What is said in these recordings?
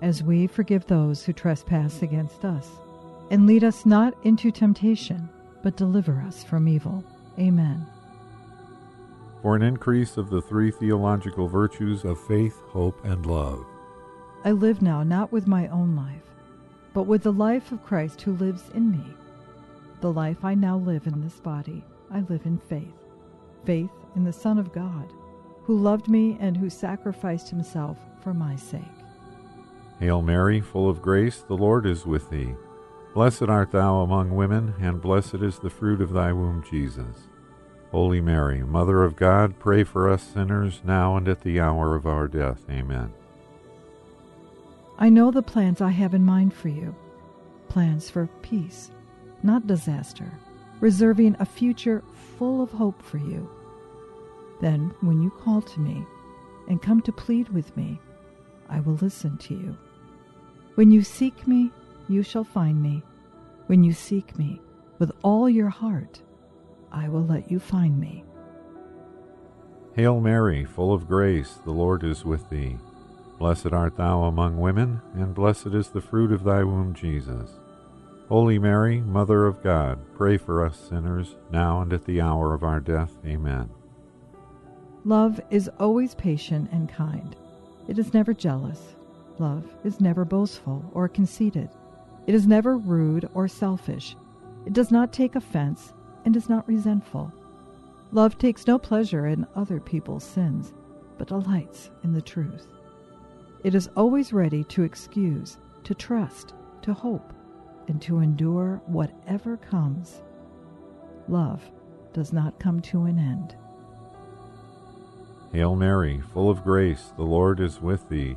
as we forgive those who trespass against us. And lead us not into temptation, but deliver us from evil. Amen. For an increase of the three theological virtues of faith, hope, and love. I live now not with my own life, but with the life of Christ who lives in me. The life I now live in this body, I live in faith. Faith in the Son of God, who loved me and who sacrificed himself for my sake. Hail Mary, full of grace, the Lord is with thee. Blessed art thou among women, and blessed is the fruit of thy womb, Jesus. Holy Mary, Mother of God, pray for us sinners, now and at the hour of our death. Amen. I know the plans I have in mind for you plans for peace, not disaster, reserving a future full of hope for you. Then, when you call to me and come to plead with me, I will listen to you. When you seek me, you shall find me. When you seek me with all your heart, I will let you find me. Hail Mary, full of grace, the Lord is with thee. Blessed art thou among women, and blessed is the fruit of thy womb, Jesus. Holy Mary, Mother of God, pray for us sinners, now and at the hour of our death. Amen. Love is always patient and kind. It is never jealous. Love is never boastful or conceited. It is never rude or selfish. It does not take offense and is not resentful. Love takes no pleasure in other people's sins, but delights in the truth. It is always ready to excuse, to trust, to hope, and to endure whatever comes. Love does not come to an end. Hail Mary, full of grace, the Lord is with thee.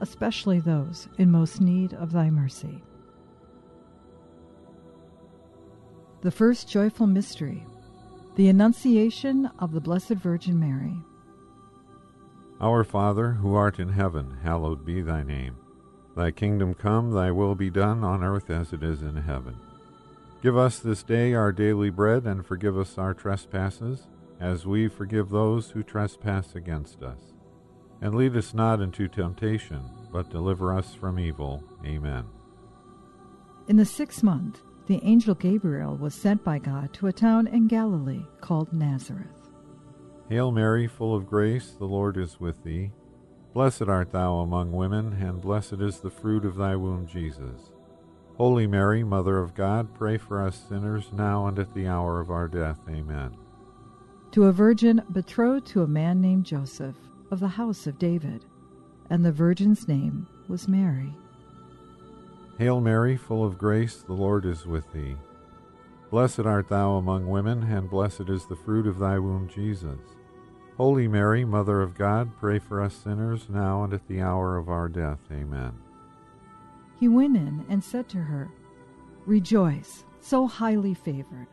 especially those in most need of thy mercy. The first joyful mystery, the Annunciation of the Blessed Virgin Mary. Our Father, who art in heaven, hallowed be thy name. Thy kingdom come, thy will be done on earth as it is in heaven. Give us this day our daily bread, and forgive us our trespasses, as we forgive those who trespass against us. And lead us not into temptation, but deliver us from evil. Amen. In the sixth month, the angel Gabriel was sent by God to a town in Galilee called Nazareth. Hail Mary, full of grace, the Lord is with thee. Blessed art thou among women, and blessed is the fruit of thy womb, Jesus. Holy Mary, Mother of God, pray for us sinners, now and at the hour of our death. Amen. To a virgin betrothed to a man named Joseph of the house of David, and the virgin's name was Mary. Hail Mary, full of grace, the Lord is with thee. Blessed art thou among women, and blessed is the fruit of thy womb, Jesus. Holy Mary, Mother of God, pray for us sinners, now and at the hour of our death. Amen. He went in and said to her, Rejoice, so highly favored.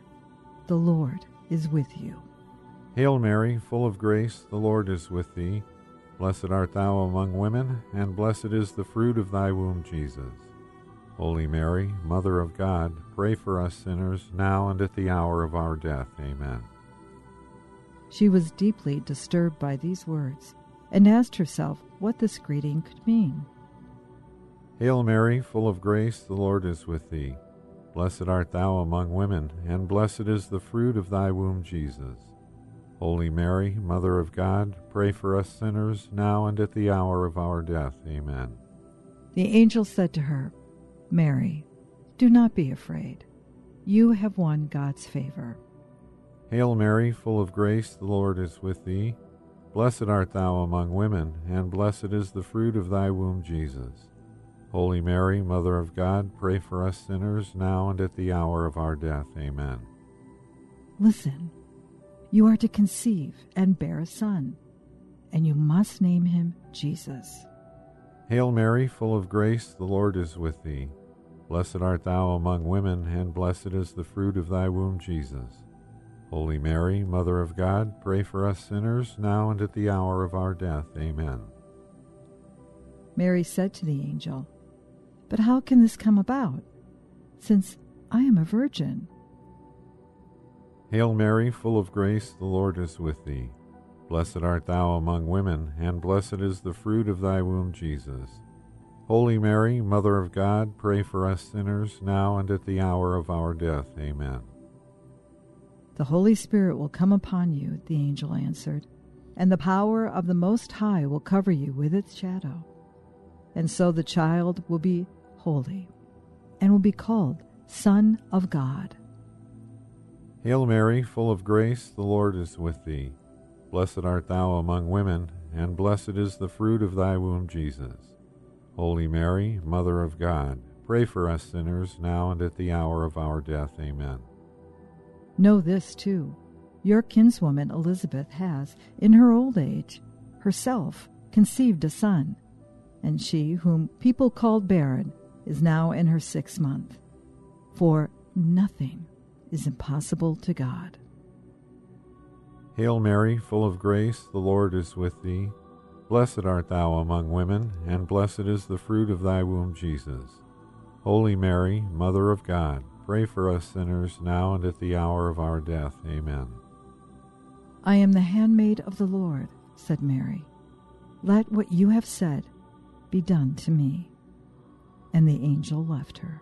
The Lord is with you. Hail Mary, full of grace, the Lord is with thee. Blessed art thou among women, and blessed is the fruit of thy womb, Jesus. Holy Mary, Mother of God, pray for us sinners, now and at the hour of our death. Amen. She was deeply disturbed by these words, and asked herself what this greeting could mean. Hail Mary, full of grace, the Lord is with thee. Blessed art thou among women, and blessed is the fruit of thy womb, Jesus. Holy Mary, Mother of God, pray for us sinners, now and at the hour of our death. Amen. The angel said to her, Mary, do not be afraid. You have won God's favor. Hail Mary, full of grace, the Lord is with thee. Blessed art thou among women, and blessed is the fruit of thy womb, Jesus. Holy Mary, Mother of God, pray for us sinners, now and at the hour of our death. Amen. Listen, you are to conceive and bear a son, and you must name him Jesus. Hail Mary, full of grace, the Lord is with thee. Blessed art thou among women, and blessed is the fruit of thy womb, Jesus. Holy Mary, Mother of God, pray for us sinners, now and at the hour of our death. Amen. Mary said to the angel, But how can this come about, since I am a virgin? Hail Mary, full of grace, the Lord is with thee. Blessed art thou among women, and blessed is the fruit of thy womb, Jesus. Holy Mary, Mother of God, pray for us sinners, now and at the hour of our death. Amen. The Holy Spirit will come upon you, the angel answered, and the power of the Most High will cover you with its shadow. And so the child will be holy, and will be called Son of God. Hail Mary, full of grace, the Lord is with thee. Blessed art thou among women, and blessed is the fruit of thy womb, Jesus. Holy Mary, Mother of God, pray for us sinners now and at the hour of our death. Amen. Know this, too. Your kinswoman Elizabeth has, in her old age, herself conceived a son, and she, whom people called barren, is now in her sixth month. For nothing is impossible to God. Hail Mary, full of grace, the Lord is with thee. Blessed art thou among women, and blessed is the fruit of thy womb, Jesus. Holy Mary, Mother of God, pray for us sinners now and at the hour of our death. Amen. I am the handmaid of the Lord, said Mary. Let what you have said be done to me. And the angel left her.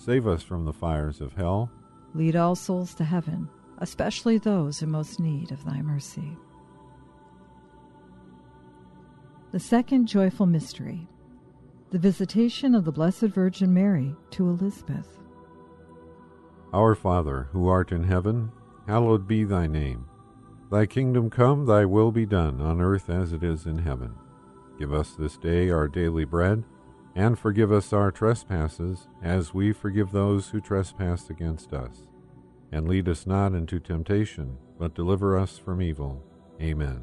save us from the fires of hell. Lead all souls to heaven, especially those in most need of thy mercy. The second joyful mystery, the visitation of the Blessed Virgin Mary to Elizabeth. Our Father, who art in heaven, hallowed be thy name. Thy kingdom come, thy will be done, on earth as it is in heaven. Give us this day our daily bread, and forgive us our trespasses, as we forgive those who trespass against us. And lead us not into temptation, but deliver us from evil. Amen.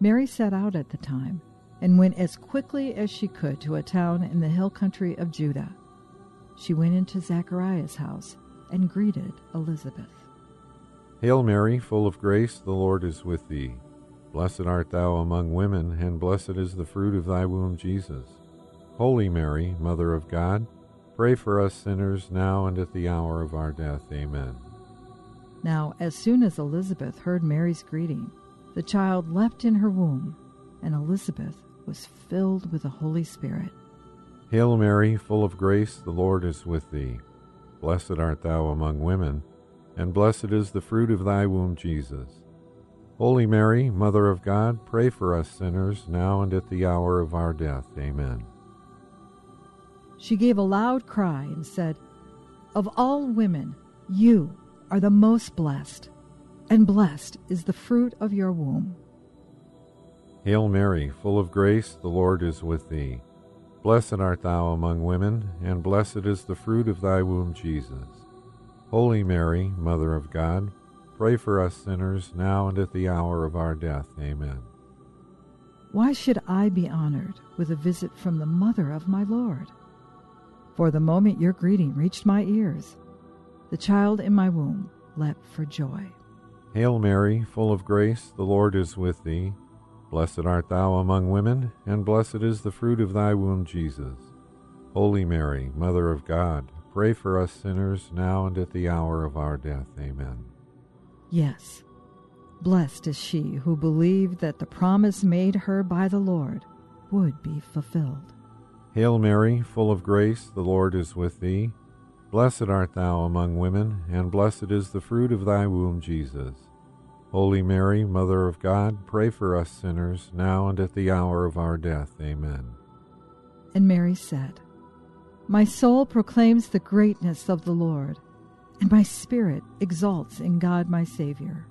Mary set out at the time and went as quickly as she could to a town in the hill country of Judah. She went into Zachariah's house and greeted Elizabeth. Hail Mary, full of grace, the Lord is with thee. Blessed art thou among women, and blessed is the fruit of thy womb, Jesus. Holy Mary, Mother of God, pray for us sinners now and at the hour of our death. Amen. Now, as soon as Elizabeth heard Mary's greeting, the child leapt in her womb, and Elizabeth was filled with the Holy Spirit. Hail Mary, full of grace, the Lord is with thee. Blessed art thou among women, and blessed is the fruit of thy womb, Jesus. Holy Mary, Mother of God, pray for us sinners, now and at the hour of our death. Amen. She gave a loud cry and said, Of all women, you are the most blessed and blessed is the fruit of your womb. Hail Mary, full of grace, the Lord is with thee. Blessed art thou among women, and blessed is the fruit of thy womb, Jesus. Holy Mary, Mother of God, pray for us sinners, now and at the hour of our death. Amen. Why should I be honored with a visit from the mother of my Lord? For the moment your greeting reached my ears, the child in my womb leapt for joy. Hail Mary, full of grace, the Lord is with thee. Blessed art thou among women, and blessed is the fruit of thy womb, Jesus. Holy Mary, Mother of God, pray for us sinners, now and at the hour of our death. Amen. Yes, blessed is she who believed that the promise made her by the Lord would be fulfilled. Hail Mary, full of grace, the Lord is with thee. Blessed art thou among women, and blessed is the fruit of thy womb, Jesus. Holy Mary, Mother of God, pray for us sinners, now and at the hour of our death. Amen. And Mary said, My soul proclaims the greatness of the Lord, and my spirit exalts in God my Saviour.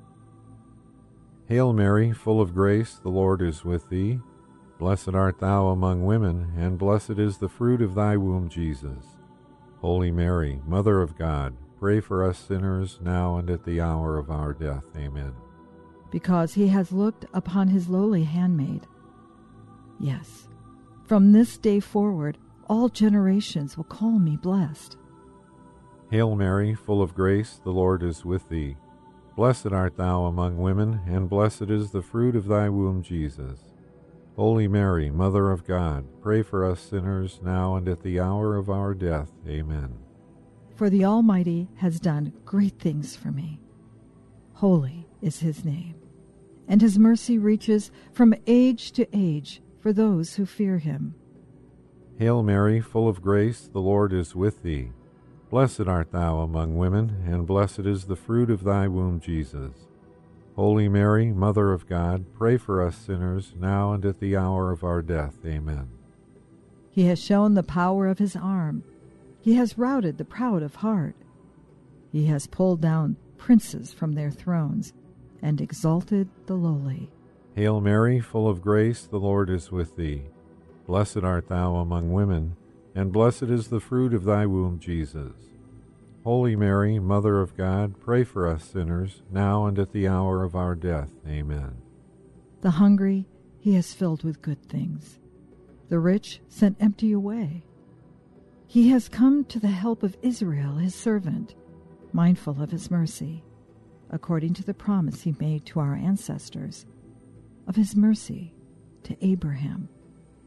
Hail Mary, full of grace, the Lord is with thee. Blessed art thou among women, and blessed is the fruit of thy womb, Jesus. Holy Mary, Mother of God, pray for us sinners, now and at the hour of our death. Amen because he has looked upon his lowly handmaid. Yes, from this day forward, all generations will call me blessed. Hail Mary, full of grace, the Lord is with thee. Blessed art thou among women, and blessed is the fruit of thy womb, Jesus. Holy Mary, Mother of God, pray for us sinners now and at the hour of our death. Amen. For the Almighty has done great things for me. Holy is his name and his mercy reaches from age to age for those who fear him. Hail Mary, full of grace, the Lord is with thee. Blessed art thou among women, and blessed is the fruit of thy womb, Jesus. Holy Mary, Mother of God, pray for us sinners, now and at the hour of our death. Amen. He has shown the power of his arm. He has routed the proud of heart. He has pulled down princes from their thrones and exalted the lowly. Hail Mary, full of grace, the Lord is with thee. Blessed art thou among women, and blessed is the fruit of thy womb, Jesus. Holy Mary, Mother of God, pray for us sinners, now and at the hour of our death. Amen. The hungry he has filled with good things, the rich sent empty away. He has come to the help of Israel, his servant, mindful of his mercy according to the promise he made to our ancestors, of his mercy to Abraham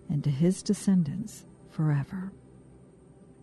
and to his descendants forever.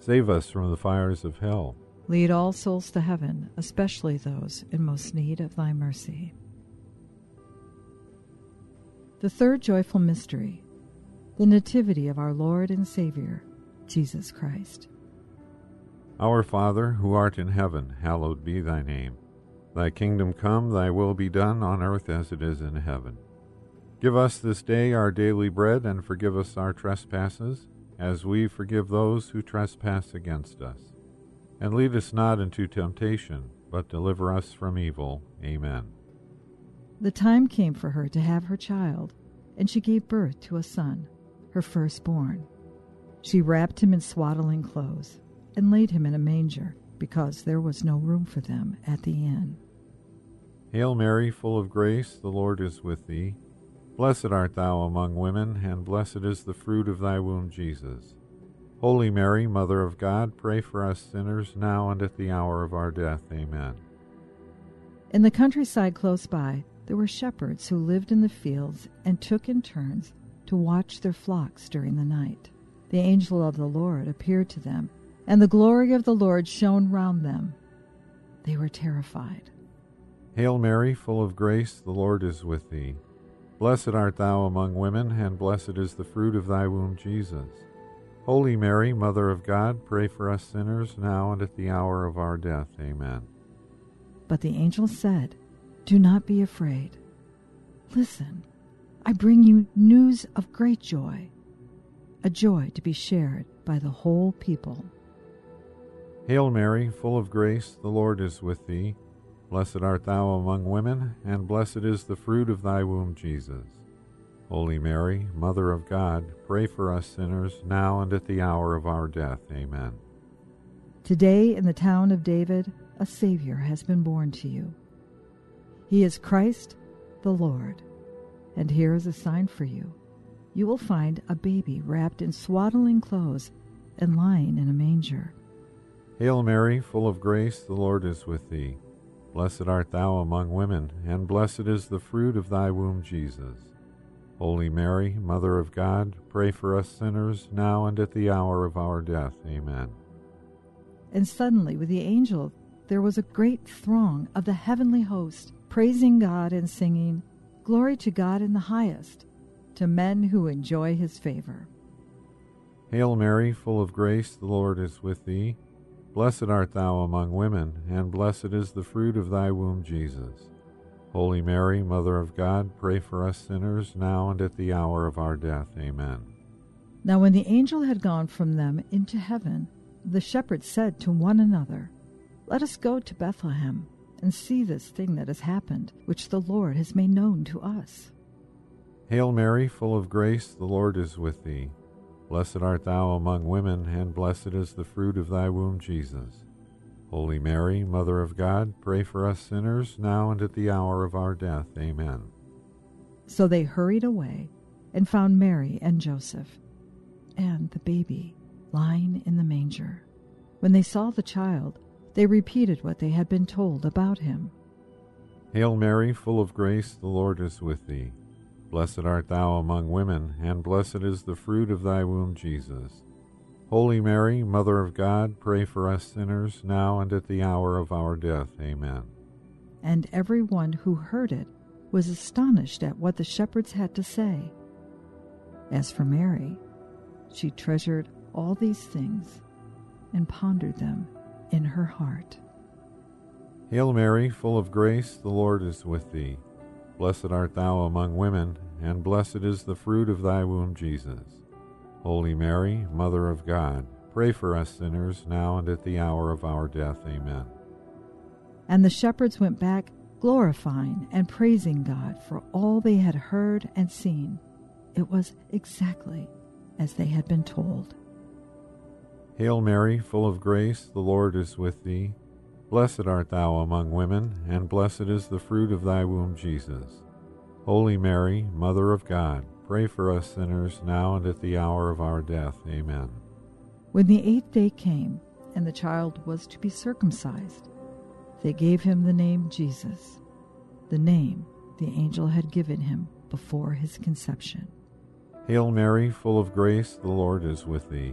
save us from the fires of hell. Lead all souls to heaven, especially those in most need of thy mercy. The third joyful mystery, the Nativity of our Lord and Savior, Jesus Christ. Our Father, who art in heaven, hallowed be thy name. Thy kingdom come, thy will be done on earth as it is in heaven. Give us this day our daily bread, and forgive us our trespasses, as we forgive those who trespass against us. And lead us not into temptation, but deliver us from evil. Amen. The time came for her to have her child, and she gave birth to a son, her firstborn. She wrapped him in swaddling clothes, and laid him in a manger because there was no room for them at the inn. Hail Mary, full of grace, the Lord is with thee. Blessed art thou among women, and blessed is the fruit of thy womb, Jesus. Holy Mary, Mother of God, pray for us sinners now and at the hour of our death. Amen. In the countryside close by, there were shepherds who lived in the fields and took in turns to watch their flocks during the night. The angel of the Lord appeared to them and the glory of the Lord shone round them. They were terrified. Hail Mary, full of grace, the Lord is with thee. Blessed art thou among women, and blessed is the fruit of thy womb, Jesus. Holy Mary, Mother of God, pray for us sinners now and at the hour of our death. Amen. But the angel said, Do not be afraid. Listen, I bring you news of great joy, a joy to be shared by the whole people. Hail Mary, full of grace, the Lord is with thee. Blessed art thou among women, and blessed is the fruit of thy womb, Jesus. Holy Mary, Mother of God, pray for us sinners, now and at the hour of our death. Amen. Today in the town of David, a Savior has been born to you. He is Christ the Lord. And here is a sign for you. You will find a baby wrapped in swaddling clothes and lying in a manger. Hail Mary, full of grace, the Lord is with thee. Blessed art thou among women, and blessed is the fruit of thy womb, Jesus. Holy Mary, Mother of God, pray for us sinners, now and at the hour of our death. Amen. And suddenly, with the angel, there was a great throng of the heavenly host, praising God and singing, Glory to God in the highest, to men who enjoy his favor. Hail Mary, full of grace, the Lord is with thee. Blessed art thou among women, and blessed is the fruit of thy womb, Jesus. Holy Mary, Mother of God, pray for us sinners, now and at the hour of our death. Amen. Now, when the angel had gone from them into heaven, the shepherds said to one another, Let us go to Bethlehem and see this thing that has happened, which the Lord has made known to us. Hail Mary, full of grace, the Lord is with thee. Blessed art thou among women, and blessed is the fruit of thy womb, Jesus. Holy Mary, Mother of God, pray for us sinners, now and at the hour of our death. Amen. So they hurried away and found Mary and Joseph and the baby lying in the manger. When they saw the child, they repeated what they had been told about him. Hail Mary, full of grace, the Lord is with thee. Blessed art thou among women, and blessed is the fruit of thy womb, Jesus. Holy Mary, Mother of God, pray for us sinners, now and at the hour of our death. Amen. And every one who heard it was astonished at what the shepherds had to say. As for Mary, she treasured all these things and pondered them in her heart. Hail Mary, full of grace, the Lord is with thee. Blessed art thou among women, and blessed is the fruit of thy womb, Jesus. Holy Mary, Mother of God, pray for us sinners now and at the hour of our death. Amen. And the shepherds went back, glorifying and praising God for all they had heard and seen. It was exactly as they had been told. Hail Mary, full of grace, the Lord is with thee. Blessed art thou among women, and blessed is the fruit of thy womb, Jesus. Holy Mary, Mother of God, Pray for us sinners now and at the hour of our death. Amen. When the eighth day came, and the child was to be circumcised, they gave him the name Jesus, the name the angel had given him before his conception. Hail Mary, full of grace, the Lord is with thee.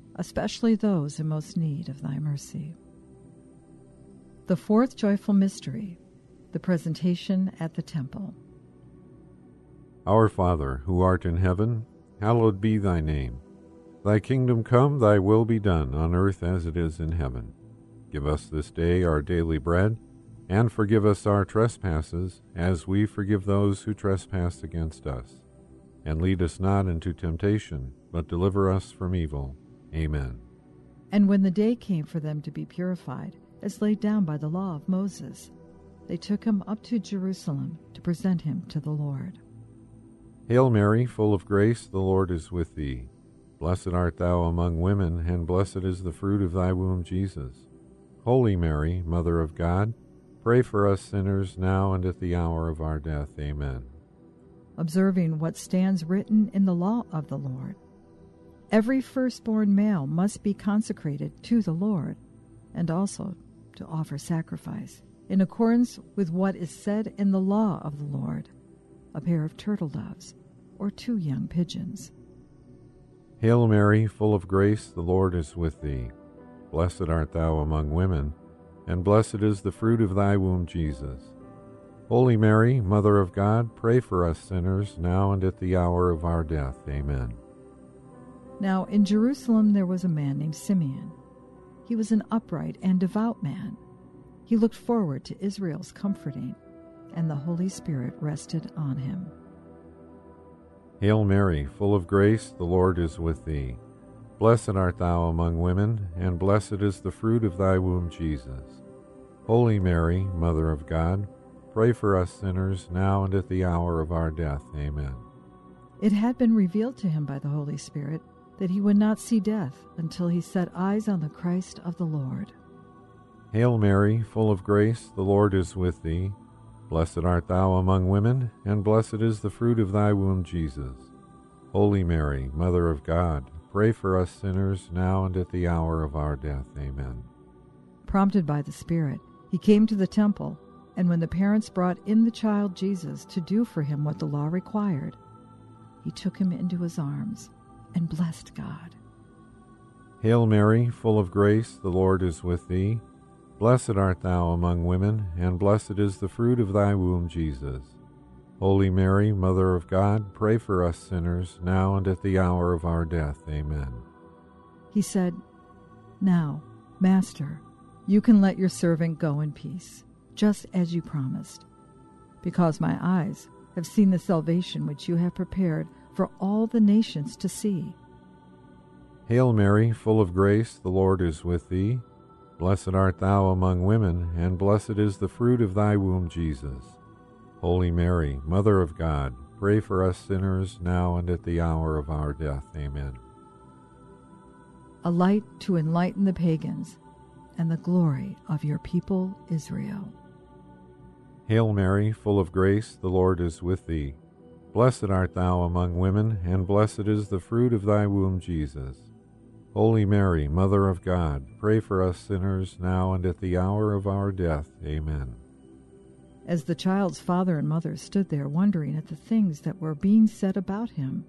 especially those in most need of thy mercy. The fourth joyful mystery, the presentation at the temple. Our Father, who art in heaven, hallowed be thy name. Thy kingdom come, thy will be done, on earth as it is in heaven. Give us this day our daily bread, and forgive us our trespasses, as we forgive those who trespass against us. And lead us not into temptation, but deliver us from evil. Amen. And when the day came for them to be purified, as laid down by the law of Moses, they took him up to Jerusalem to present him to the Lord. Hail Mary, full of grace, the Lord is with thee. Blessed art thou among women, and blessed is the fruit of thy womb, Jesus. Holy Mary, Mother of God, pray for us sinners now and at the hour of our death. Amen. Observing what stands written in the law of the Lord. Every firstborn male must be consecrated to the Lord, and also to offer sacrifice, in accordance with what is said in the law of the Lord a pair of turtle doves or two young pigeons. Hail Mary, full of grace, the Lord is with thee. Blessed art thou among women, and blessed is the fruit of thy womb, Jesus. Holy Mary, Mother of God, pray for us sinners, now and at the hour of our death. Amen. Now in Jerusalem there was a man named Simeon. He was an upright and devout man. He looked forward to Israel's comforting, and the Holy Spirit rested on him. Hail Mary, full of grace, the Lord is with thee. Blessed art thou among women, and blessed is the fruit of thy womb, Jesus. Holy Mary, Mother of God, pray for us sinners, now and at the hour of our death. Amen. It had been revealed to him by the Holy Spirit that he would not see death until he set eyes on the Christ of the Lord. Hail Mary, full of grace, the Lord is with thee. Blessed art thou among women, and blessed is the fruit of thy womb, Jesus. Holy Mary, Mother of God, pray for us sinners, now and at the hour of our death. Amen. Prompted by the Spirit, he came to the temple, and when the parents brought in the child Jesus to do for him what the law required, he took him into his arms and blessed God. Hail Mary, full of grace, the Lord is with thee. Blessed art thou among women, and blessed is the fruit of thy womb, Jesus. Holy Mary, Mother of God, pray for us sinners, now and at the hour of our death. Amen. He said, Now, Master, you can let your servant go in peace, just as you promised, because my eyes have seen the salvation which you have prepared for all the nations to see. Hail Mary, full of grace, the Lord is with thee. Blessed art thou among women, and blessed is the fruit of thy womb, Jesus. Holy Mary, Mother of God, pray for us sinners, now and at the hour of our death. Amen. A light to enlighten the pagans, and the glory of your people Israel. Hail Mary, full of grace, the Lord is with thee. Blessed art thou among women, and blessed is the fruit of thy womb, Jesus. Holy Mary, Mother of God, pray for us sinners, now and at the hour of our death. Amen. As the child's father and mother stood there wondering at the things that were being said about him,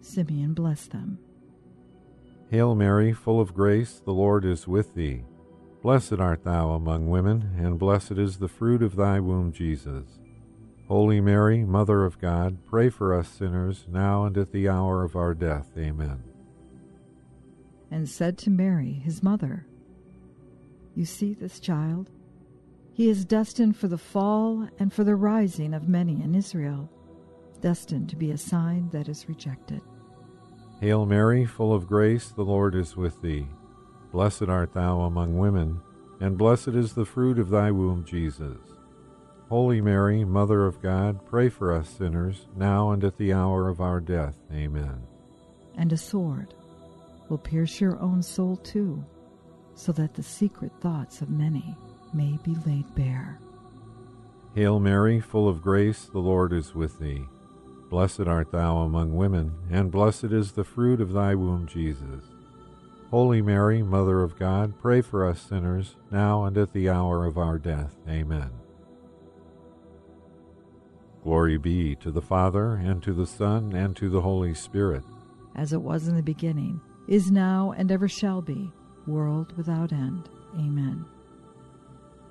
Simeon blessed them. Hail Mary, full of grace, the Lord is with thee. Blessed art thou among women, and blessed is the fruit of thy womb, Jesus. Holy Mary, Mother of God, pray for us sinners, now and at the hour of our death. Amen. And said to Mary, his mother, You see this child? He is destined for the fall and for the rising of many in Israel, destined to be a sign that is rejected. Hail Mary, full of grace, the Lord is with thee. Blessed art thou among women, and blessed is the fruit of thy womb, Jesus. Holy Mary, Mother of God, pray for us sinners, now and at the hour of our death. Amen. And a sword will pierce your own soul too, so that the secret thoughts of many may be laid bare. Hail Mary, full of grace, the Lord is with thee. Blessed art thou among women, and blessed is the fruit of thy womb, Jesus. Holy Mary, Mother of God, pray for us sinners, now and at the hour of our death. Amen. Glory be to the Father, and to the Son, and to the Holy Spirit. As it was in the beginning, is now, and ever shall be, world without end. Amen.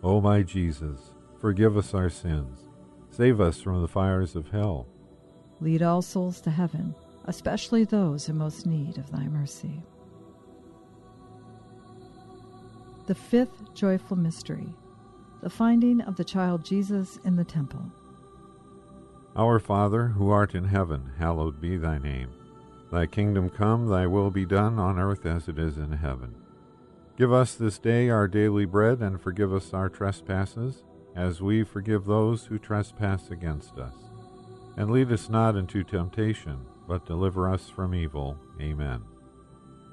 O my Jesus, forgive us our sins, save us from the fires of hell. Lead all souls to heaven, especially those in most need of thy mercy. The fifth joyful mystery, the finding of the child Jesus in the temple. Our Father, who art in heaven, hallowed be thy name. Thy kingdom come, thy will be done on earth as it is in heaven. Give us this day our daily bread, and forgive us our trespasses, as we forgive those who trespass against us. And lead us not into temptation, but deliver us from evil. Amen.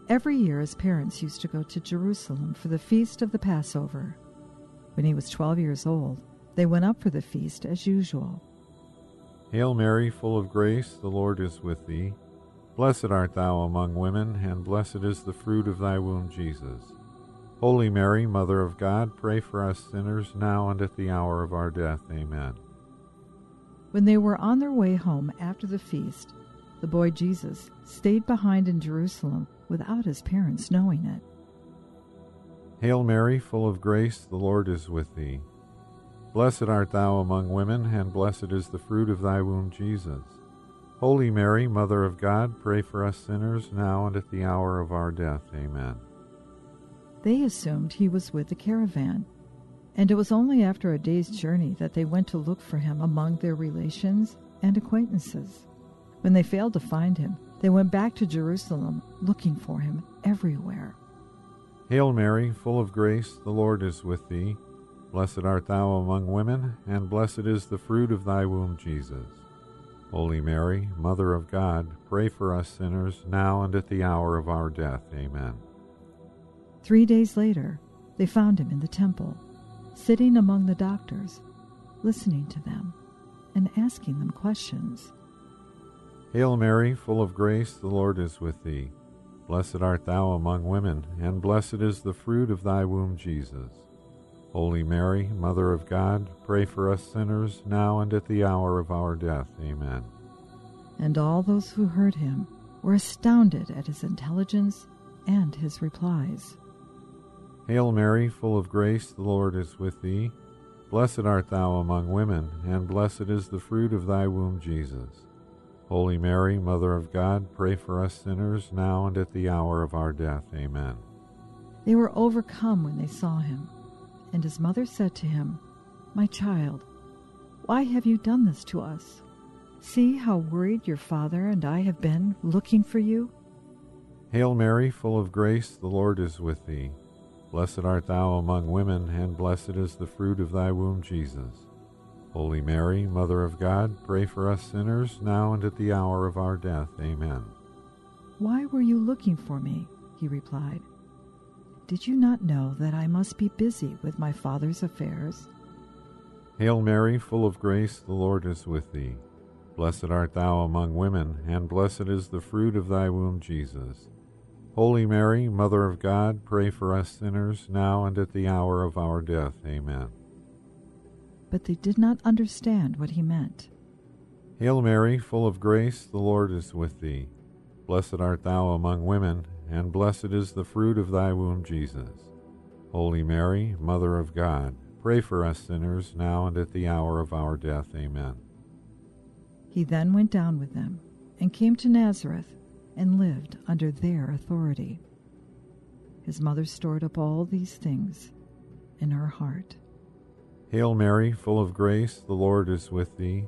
Every year, his parents used to go to Jerusalem for the feast of the Passover. When he was twelve years old, they went up for the feast as usual. Hail Mary, full of grace, the Lord is with thee. Blessed art thou among women, and blessed is the fruit of thy womb, Jesus. Holy Mary, Mother of God, pray for us sinners now and at the hour of our death. Amen. When they were on their way home after the feast, the boy Jesus stayed behind in Jerusalem without his parents knowing it. Hail Mary, full of grace, the Lord is with thee. Blessed art thou among women, and blessed is the fruit of thy womb, Jesus. Holy Mary, Mother of God, pray for us sinners now and at the hour of our death. Amen. They assumed he was with the caravan, and it was only after a day's journey that they went to look for him among their relations and acquaintances. When they failed to find him, they went back to Jerusalem looking for him everywhere. Hail Mary, full of grace, the Lord is with thee. Blessed art thou among women, and blessed is the fruit of thy womb, Jesus. Holy Mary, Mother of God, pray for us sinners, now and at the hour of our death. Amen. Three days later, they found him in the temple, sitting among the doctors, listening to them and asking them questions. Hail Mary, full of grace, the Lord is with thee. Blessed art thou among women, and blessed is the fruit of thy womb, Jesus. Holy Mary, Mother of God, pray for us sinners, now and at the hour of our death. Amen. And all those who heard him were astounded at his intelligence and his replies. Hail Mary, full of grace, the Lord is with thee. Blessed art thou among women, and blessed is the fruit of thy womb, Jesus. Holy Mary, Mother of God, pray for us sinners, now and at the hour of our death. Amen. They were overcome when they saw him and his mother said to him, My child, why have you done this to us? See how worried your father and I have been looking for you. Hail Mary, full of grace, the Lord is with thee. Blessed art thou among women, and blessed is the fruit of thy womb, Jesus. Holy Mary, Mother of God, pray for us sinners, now and at the hour of our death. Amen. Why were you looking for me? He replied. Did you not know that I must be busy with my Father's affairs? Hail Mary, full of grace, the Lord is with thee. Blessed art thou among women, and blessed is the fruit of thy womb, Jesus. Holy Mary, Mother of God, pray for us sinners, now and at the hour of our death. Amen. But they did not understand what he meant. Hail Mary, full of grace, the Lord is with thee. Blessed art thou among women, and blessed is the fruit of thy womb, Jesus. Holy Mary, Mother of God, pray for us sinners, now and at the hour of our death. Amen. He then went down with them, and came to Nazareth, and lived under their authority. His mother stored up all these things in her heart. Hail Mary, full of grace, the Lord is with thee.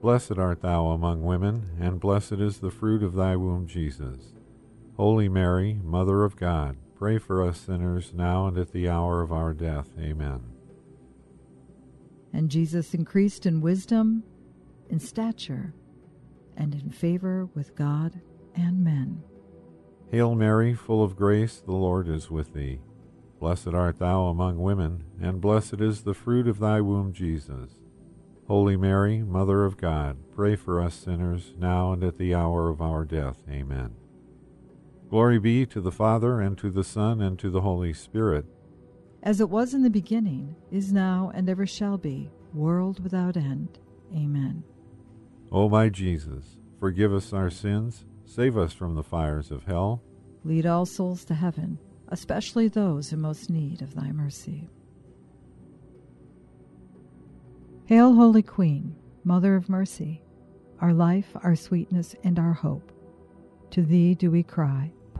Blessed art thou among women, and blessed is the fruit of thy womb, Jesus. Holy Mary, Mother of God, pray for us sinners now and at the hour of our death. Amen. And Jesus increased in wisdom, in stature, and in favor with God and men. Hail Mary, full of grace, the Lord is with thee. Blessed art thou among women, and blessed is the fruit of thy womb, Jesus. Holy Mary, Mother of God, pray for us sinners, now and at the hour of our death. Amen. Glory be to the Father, and to the Son, and to the Holy Spirit. As it was in the beginning, is now, and ever shall be, world without end. Amen. O my Jesus, forgive us our sins, save us from the fires of hell. Lead all souls to heaven, especially those in most need of thy mercy. Hail, Holy Queen, Mother of Mercy, our life, our sweetness, and our hope. To thee do we cry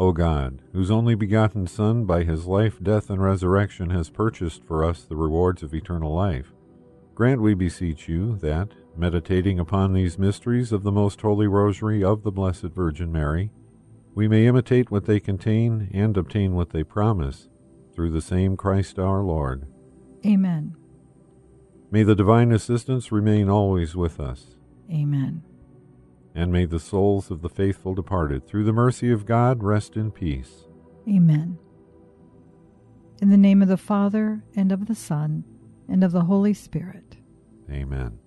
O God, whose only begotten Son, by his life, death, and resurrection, has purchased for us the rewards of eternal life, Grant, we beseech you, that, meditating upon these mysteries of the most holy rosary of the Blessed Virgin Mary, we may imitate what they contain and obtain what they promise, through the same Christ our Lord. Amen. May the divine assistance remain always with us. Amen. And may the souls of the faithful departed, through the mercy of God, rest in peace. Amen. In the name of the Father, and of the Son, and of the Holy Spirit. Amen.